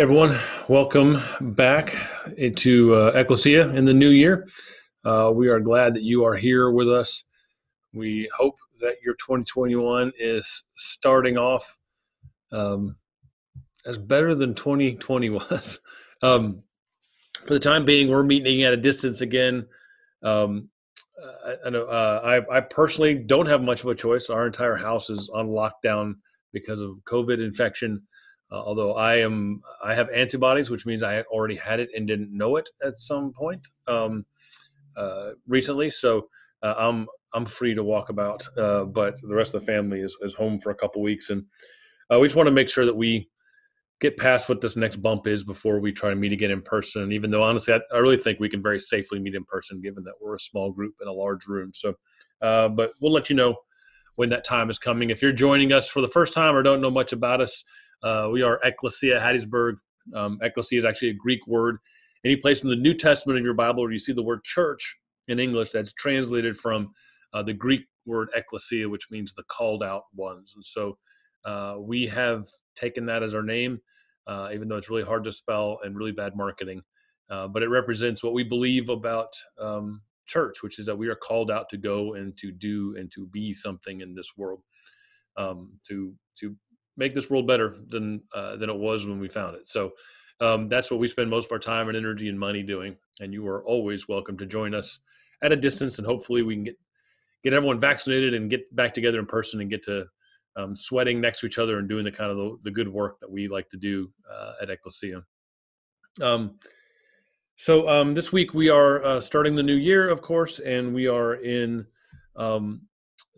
everyone, welcome back into uh, Ecclesia in the new year. Uh, we are glad that you are here with us. We hope that your 2021 is starting off um, as better than 2020 was. um, for the time being, we're meeting at a distance again. Um, I, I know uh, I, I personally don't have much of a choice. Our entire house is on lockdown because of COVID infection. Uh, although I am, I have antibodies, which means I already had it and didn't know it at some point um, uh, recently. So uh, I'm I'm free to walk about, uh, but the rest of the family is, is home for a couple weeks, and uh, we just want to make sure that we get past what this next bump is before we try to meet again in person. Even though honestly, I, I really think we can very safely meet in person, given that we're a small group in a large room. So, uh, but we'll let you know when that time is coming. If you're joining us for the first time or don't know much about us. Uh, we are Ecclesia Hattiesburg. Um, ecclesia is actually a Greek word. Any place in the New Testament of your Bible where you see the word church in English, that's translated from uh, the Greek word ecclesia, which means the called out ones. And so uh, we have taken that as our name, uh, even though it's really hard to spell and really bad marketing. Uh, but it represents what we believe about um, church, which is that we are called out to go and to do and to be something in this world, um, to to make this world better than uh, than it was when we found it. So um, that's what we spend most of our time and energy and money doing. And you are always welcome to join us at a distance, and hopefully we can get get everyone vaccinated and get back together in person and get to um, sweating next to each other and doing the kind of the, the good work that we like to do uh, at Ecclesia. Um, so um, this week we are uh, starting the new year, of course, and we are in um,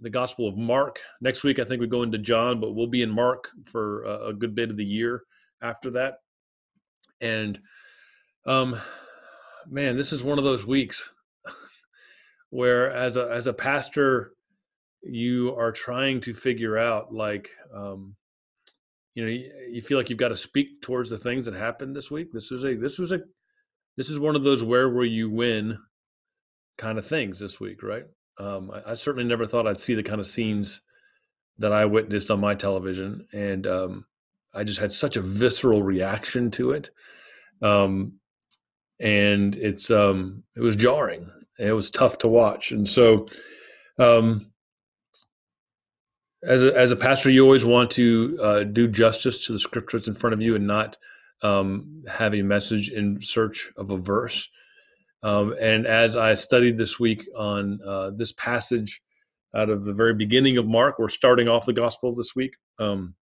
the Gospel of Mark. Next week, I think we go into John, but we'll be in Mark for a, a good bit of the year after that. And um, man, this is one of those weeks where, as a as a pastor, you are trying to figure out like um, you know you, you feel like you've got to speak towards the things that happened this week. This was a this was a this is one of those where will you win kind of things this week, right? Um, I, I, certainly never thought I'd see the kind of scenes that I witnessed on my television, and um, I just had such a visceral reaction to it, um, and it's um, it was jarring. It was tough to watch, and so um, as a, as a pastor, you always want to uh, do justice to the scriptures in front of you, and not um, have a message in search of a verse. Um, and as I studied this week on uh, this passage out of the very beginning of Mark, we're starting off the gospel this week. Um,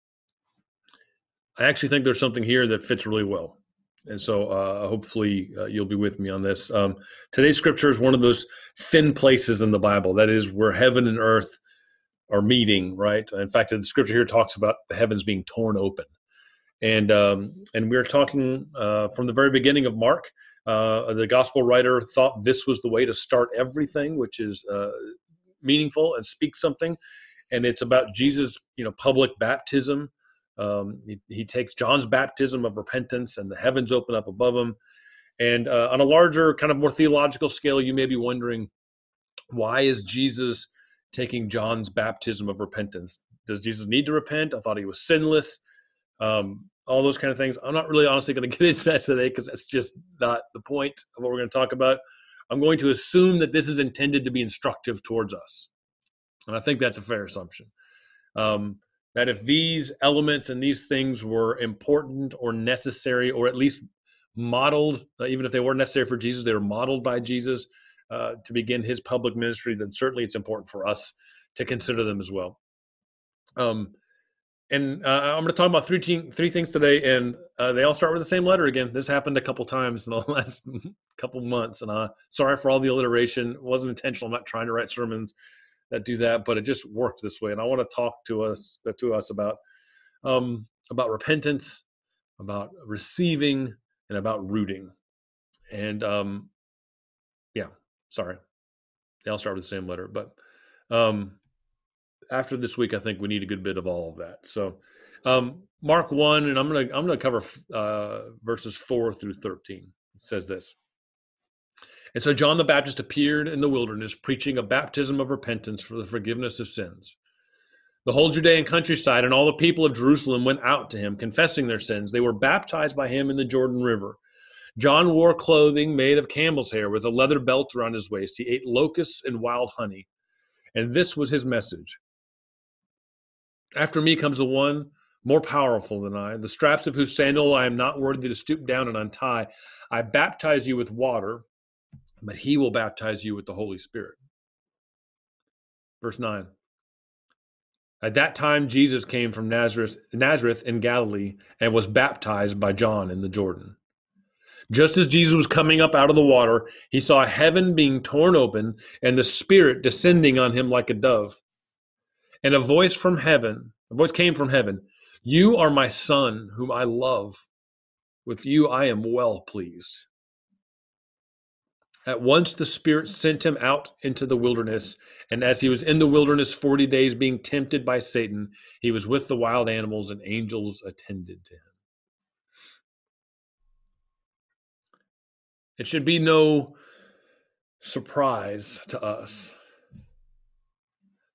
I actually think there's something here that fits really well. And so uh, hopefully uh, you'll be with me on this. Um, today's scripture is one of those thin places in the Bible. That is where heaven and earth are meeting, right? In fact, the scripture here talks about the heavens being torn open. And um, and we are talking uh, from the very beginning of Mark. Uh, the gospel writer thought this was the way to start everything, which is uh, meaningful and speaks something. And it's about Jesus, you know, public baptism. Um, he, he, takes John's baptism of repentance, and the heavens open up above him. And uh, on a larger, kind of more theological scale, you may be wondering, why is Jesus taking John's baptism of repentance? Does Jesus need to repent? I thought he was sinless. Um, all those kind of things. I'm not really honestly going to get into that today because that's just not the point of what we're going to talk about. I'm going to assume that this is intended to be instructive towards us. And I think that's a fair assumption. Um, that if these elements and these things were important or necessary, or at least modeled, uh, even if they weren't necessary for Jesus, they were modeled by Jesus uh, to begin his public ministry, then certainly it's important for us to consider them as well. Um, and uh, I'm going to talk about three te- three things today, and uh, they all start with the same letter again. This happened a couple times in the last couple months, and uh, sorry for all the alliteration. It wasn't intentional. I'm not trying to write sermons that do that, but it just worked this way. And I want to talk to us uh, to us about um, about repentance, about receiving, and about rooting. And um, yeah, sorry, they all start with the same letter, but um, after this week, I think we need a good bit of all of that. So, um, Mark one, and I'm gonna I'm gonna cover uh, verses four through thirteen. It says this. And so John the Baptist appeared in the wilderness, preaching a baptism of repentance for the forgiveness of sins. The whole Judean countryside and all the people of Jerusalem went out to him, confessing their sins. They were baptized by him in the Jordan River. John wore clothing made of camel's hair with a leather belt around his waist. He ate locusts and wild honey. And this was his message after me comes the one more powerful than I, the straps of whose sandal I am not worthy to stoop down and untie. I baptize you with water, but he will baptize you with the Holy Spirit. Verse 9. At that time, Jesus came from Nazareth, Nazareth in Galilee and was baptized by John in the Jordan. Just as Jesus was coming up out of the water, he saw heaven being torn open and the Spirit descending on him like a dove. And a voice from heaven, a voice came from heaven You are my son, whom I love. With you I am well pleased. At once the Spirit sent him out into the wilderness, and as he was in the wilderness 40 days being tempted by Satan, he was with the wild animals, and angels attended to him. It should be no surprise to us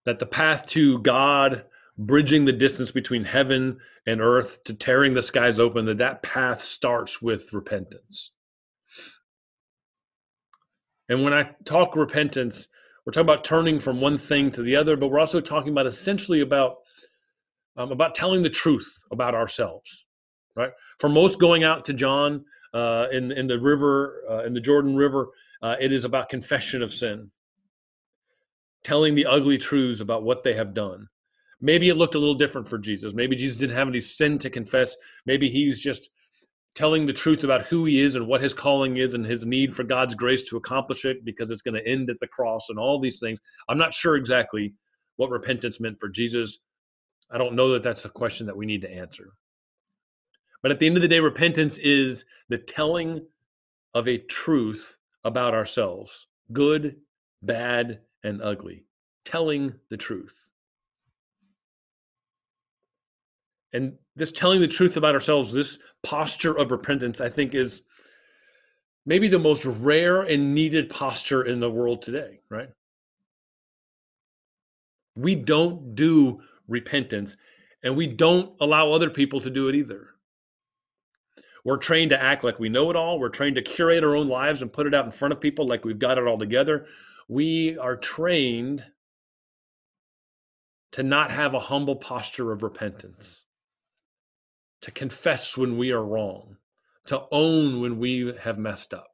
that the path to God bridging the distance between heaven and earth to tearing the skies open that that path starts with repentance. And when i talk repentance we're talking about turning from one thing to the other but we're also talking about essentially about um, about telling the truth about ourselves right? For most going out to john uh, in in the river uh, in the jordan river uh, it is about confession of sin telling the ugly truths about what they have done. Maybe it looked a little different for Jesus. Maybe Jesus didn't have any sin to confess. Maybe he's just telling the truth about who he is and what his calling is and his need for God's grace to accomplish it because it's going to end at the cross and all these things. I'm not sure exactly what repentance meant for Jesus. I don't know that that's a question that we need to answer. But at the end of the day, repentance is the telling of a truth about ourselves good, bad, and ugly, telling the truth. And this telling the truth about ourselves, this posture of repentance, I think is maybe the most rare and needed posture in the world today, right? We don't do repentance and we don't allow other people to do it either. We're trained to act like we know it all. We're trained to curate our own lives and put it out in front of people like we've got it all together we are trained to not have a humble posture of repentance, to confess when we are wrong, to own when we have messed up.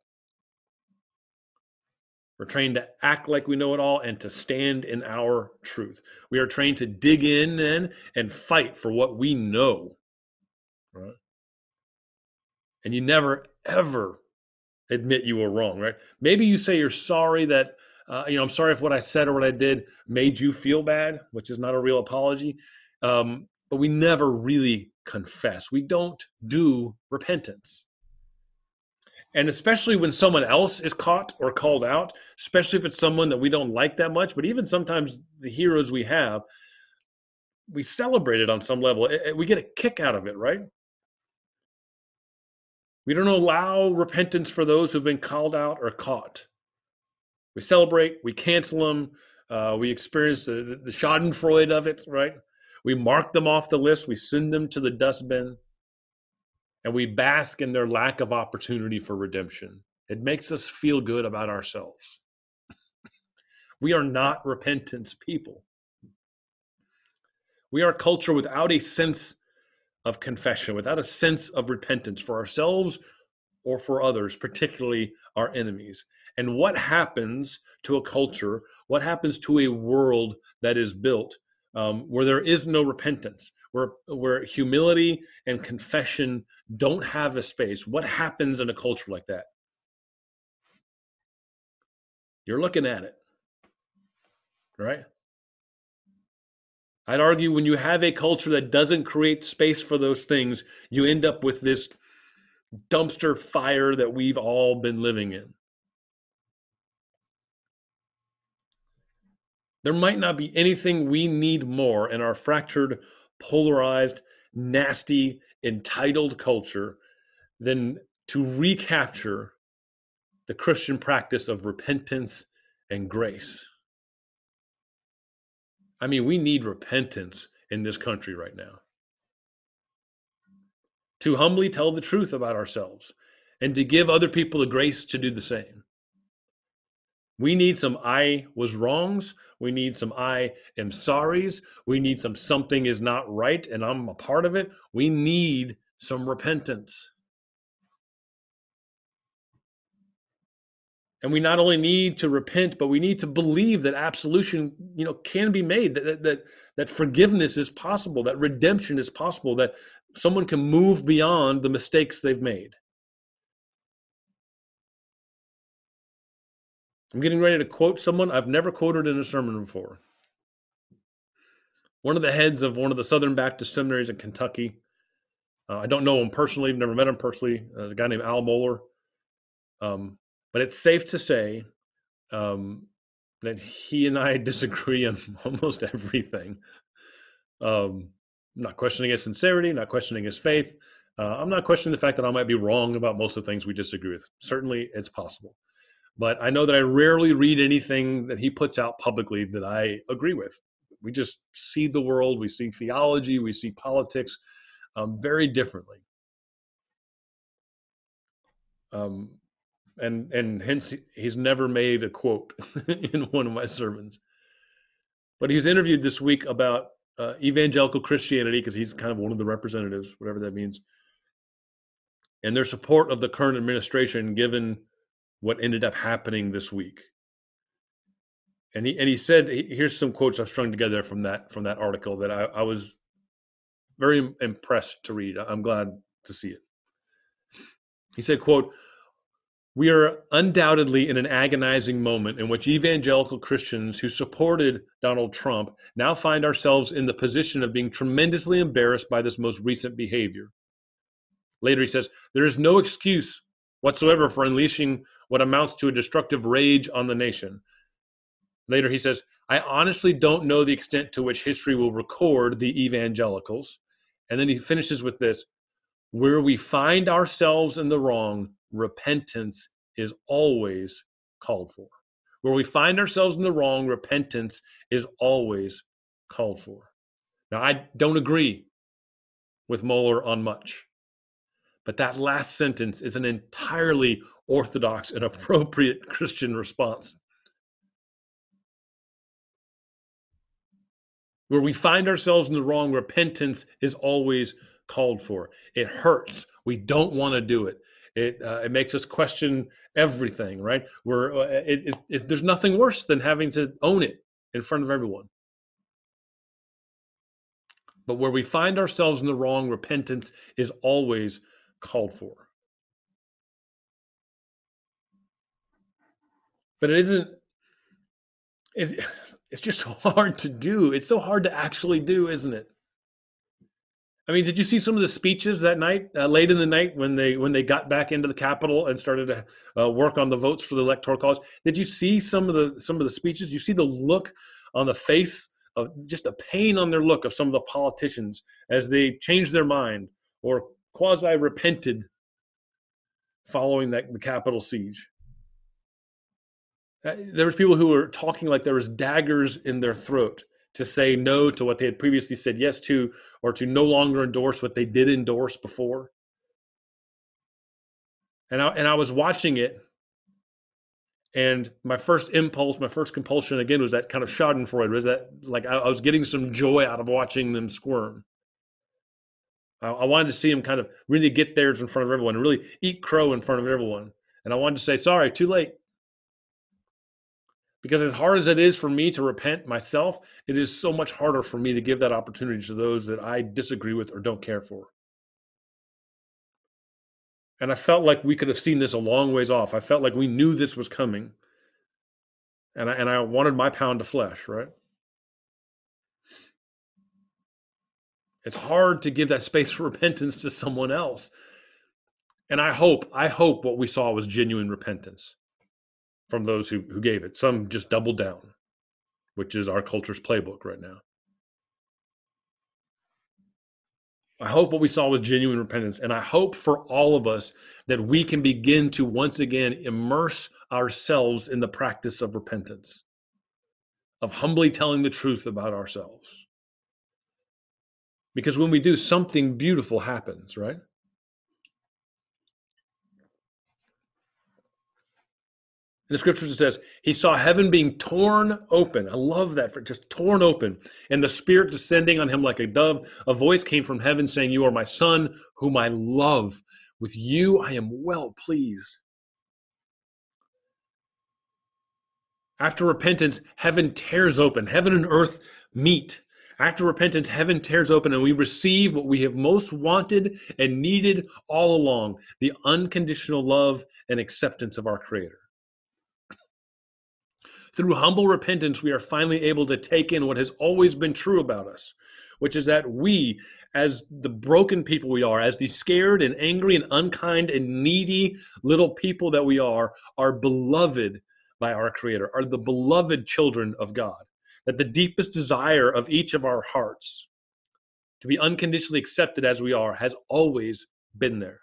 We're trained to act like we know it all and to stand in our truth. We are trained to dig in then and fight for what we know. Right? And you never, ever admit you were wrong, right? Maybe you say you're sorry that uh, you know, I'm sorry if what I said or what I did made you feel bad, which is not a real apology. Um, but we never really confess. We don't do repentance. And especially when someone else is caught or called out, especially if it's someone that we don't like that much, but even sometimes the heroes we have, we celebrate it on some level. We get a kick out of it, right? We don't allow repentance for those who've been called out or caught. We celebrate, we cancel them, uh, we experience the, the Schadenfreude of it, right? We mark them off the list, we send them to the dustbin, and we bask in their lack of opportunity for redemption. It makes us feel good about ourselves. we are not repentance people. We are a culture without a sense of confession, without a sense of repentance for ourselves or for others, particularly our enemies. And what happens to a culture, what happens to a world that is built um, where there is no repentance, where, where humility and confession don't have a space? What happens in a culture like that? You're looking at it, right? I'd argue when you have a culture that doesn't create space for those things, you end up with this dumpster fire that we've all been living in. There might not be anything we need more in our fractured, polarized, nasty, entitled culture than to recapture the Christian practice of repentance and grace. I mean, we need repentance in this country right now. To humbly tell the truth about ourselves and to give other people the grace to do the same. We need some I was wrongs. We need some I am sorries. We need some something is not right and I'm a part of it. We need some repentance. And we not only need to repent but we need to believe that absolution you know can be made that that that forgiveness is possible that redemption is possible that someone can move beyond the mistakes they've made. I'm getting ready to quote someone i've never quoted in a sermon before. One of the heads of one of the southern baptist seminaries in kentucky. Uh, i don't know him personally never met him personally. Uh, a guy named al mohler um, but it's safe to say um, that he and I disagree on almost everything. Um, not questioning his sincerity, not questioning his faith. Uh, I'm not questioning the fact that I might be wrong about most of the things we disagree with. Certainly, it's possible. But I know that I rarely read anything that he puts out publicly that I agree with. We just see the world, we see theology, we see politics um, very differently. Um, and and hence he's never made a quote in one of my sermons. But he was interviewed this week about uh, evangelical Christianity because he's kind of one of the representatives, whatever that means, and their support of the current administration given what ended up happening this week. And he and he said, here's some quotes I've strung together from that from that article that I, I was very impressed to read. I'm glad to see it. He said, "quote." We are undoubtedly in an agonizing moment in which evangelical Christians who supported Donald Trump now find ourselves in the position of being tremendously embarrassed by this most recent behavior. Later, he says, There is no excuse whatsoever for unleashing what amounts to a destructive rage on the nation. Later, he says, I honestly don't know the extent to which history will record the evangelicals. And then he finishes with this where we find ourselves in the wrong, repentance is always called for. Where we find ourselves in the wrong, repentance is always called for. Now, I don't agree with Mohler on much, but that last sentence is an entirely orthodox and appropriate Christian response. Where we find ourselves in the wrong, repentance is always called for. It hurts. We don't want to do it. It uh, it makes us question everything, right? We're uh, it, it, it, there's nothing worse than having to own it in front of everyone. But where we find ourselves in the wrong, repentance is always called for. But it isn't. It's, it's just so hard to do. It's so hard to actually do, isn't it? I mean, did you see some of the speeches that night, uh, late in the night, when they when they got back into the Capitol and started to uh, work on the votes for the Electoral College? Did you see some of the some of the speeches? You see the look on the face of just the pain on their look of some of the politicians as they changed their mind or quasi repented following that the Capitol siege. Uh, there was people who were talking like there was daggers in their throat to say no to what they had previously said yes to or to no longer endorse what they did endorse before. And I, and I was watching it and my first impulse my first compulsion again was that kind of schadenfreude was that like I, I was getting some joy out of watching them squirm. I, I wanted to see them kind of really get theirs in front of everyone really eat crow in front of everyone. And i wanted to say sorry too late because as hard as it is for me to repent myself, it is so much harder for me to give that opportunity to those that I disagree with or don't care for. And I felt like we could have seen this a long ways off. I felt like we knew this was coming. And I, and I wanted my pound of flesh, right? It's hard to give that space for repentance to someone else. And I hope, I hope what we saw was genuine repentance from those who, who gave it. Some just doubled down, which is our culture's playbook right now. I hope what we saw was genuine repentance. And I hope for all of us that we can begin to once again immerse ourselves in the practice of repentance, of humbly telling the truth about ourselves. Because when we do, something beautiful happens, right? In the scriptures, it says, He saw heaven being torn open. I love that, for just torn open. And the Spirit descending on him like a dove. A voice came from heaven saying, You are my Son, whom I love. With you I am well pleased. After repentance, heaven tears open, heaven and earth meet. After repentance, heaven tears open and we receive what we have most wanted and needed all along the unconditional love and acceptance of our Creator. Through humble repentance, we are finally able to take in what has always been true about us, which is that we, as the broken people we are, as the scared and angry and unkind and needy little people that we are, are beloved by our Creator, are the beloved children of God. That the deepest desire of each of our hearts to be unconditionally accepted as we are has always been there.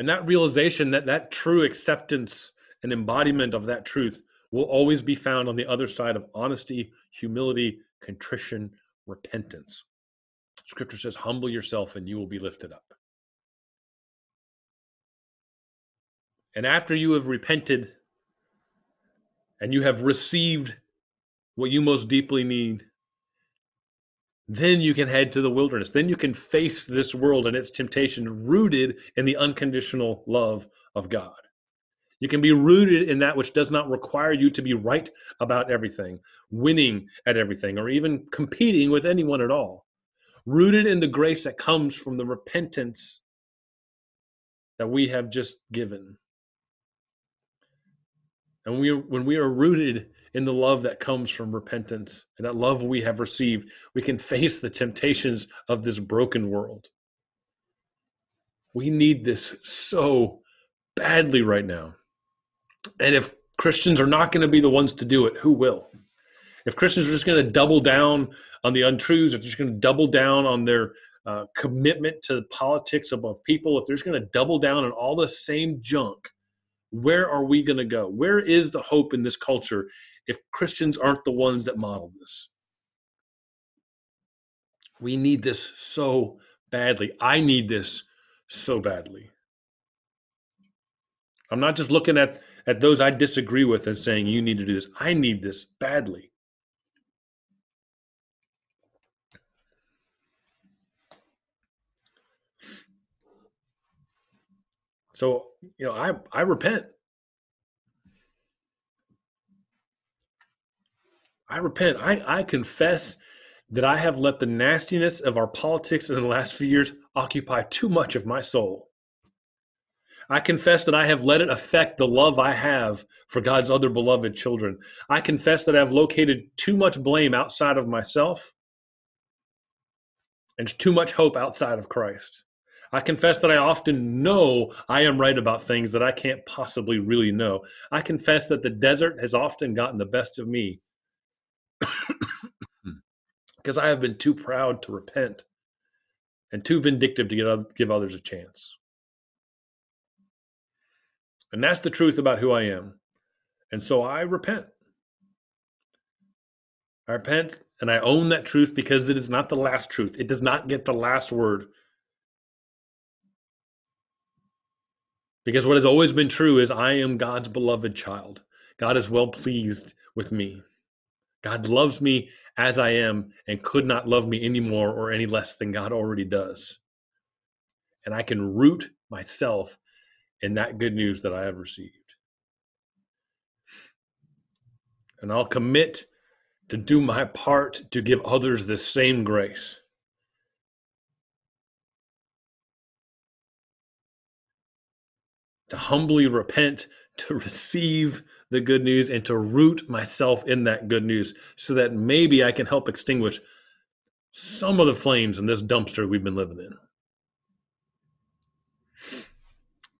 And that realization that that true acceptance and embodiment of that truth will always be found on the other side of honesty, humility, contrition, repentance. Scripture says, Humble yourself and you will be lifted up. And after you have repented and you have received what you most deeply need, then you can head to the wilderness. Then you can face this world and its temptation rooted in the unconditional love of God. You can be rooted in that which does not require you to be right about everything, winning at everything, or even competing with anyone at all. Rooted in the grace that comes from the repentance that we have just given. And we, when we are rooted in the love that comes from repentance and that love we have received, we can face the temptations of this broken world. We need this so badly right now. And if Christians are not going to be the ones to do it, who will? If Christians are just going to double down on the untruths, if they're just going to double down on their uh, commitment to politics above people, if they're just going to double down on all the same junk, where are we going to go? Where is the hope in this culture if Christians aren't the ones that model this. We need this so badly. I need this so badly. I'm not just looking at, at those I disagree with and saying, you need to do this. I need this badly. So, you know, I, I repent. I repent. I, I confess that I have let the nastiness of our politics in the last few years occupy too much of my soul. I confess that I have let it affect the love I have for God's other beloved children. I confess that I've located too much blame outside of myself and too much hope outside of Christ. I confess that I often know I am right about things that I can't possibly really know. I confess that the desert has often gotten the best of me hmm. because I have been too proud to repent and too vindictive to get, give others a chance. And that's the truth about who I am. And so I repent. I repent and I own that truth because it is not the last truth. It does not get the last word. Because what has always been true is I am God's beloved child. God is well pleased with me. God loves me as I am and could not love me any more or any less than God already does. And I can root myself in that good news that I have received. And I'll commit to do my part to give others the same grace. To humbly repent, to receive the good news, and to root myself in that good news so that maybe I can help extinguish some of the flames in this dumpster we've been living in.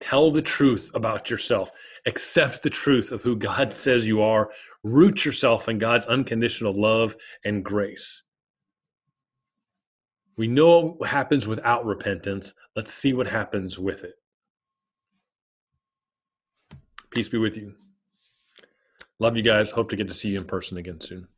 Tell the truth about yourself. Accept the truth of who God says you are. Root yourself in God's unconditional love and grace. We know what happens without repentance. Let's see what happens with it. Peace be with you. Love you guys. Hope to get to see you in person again soon.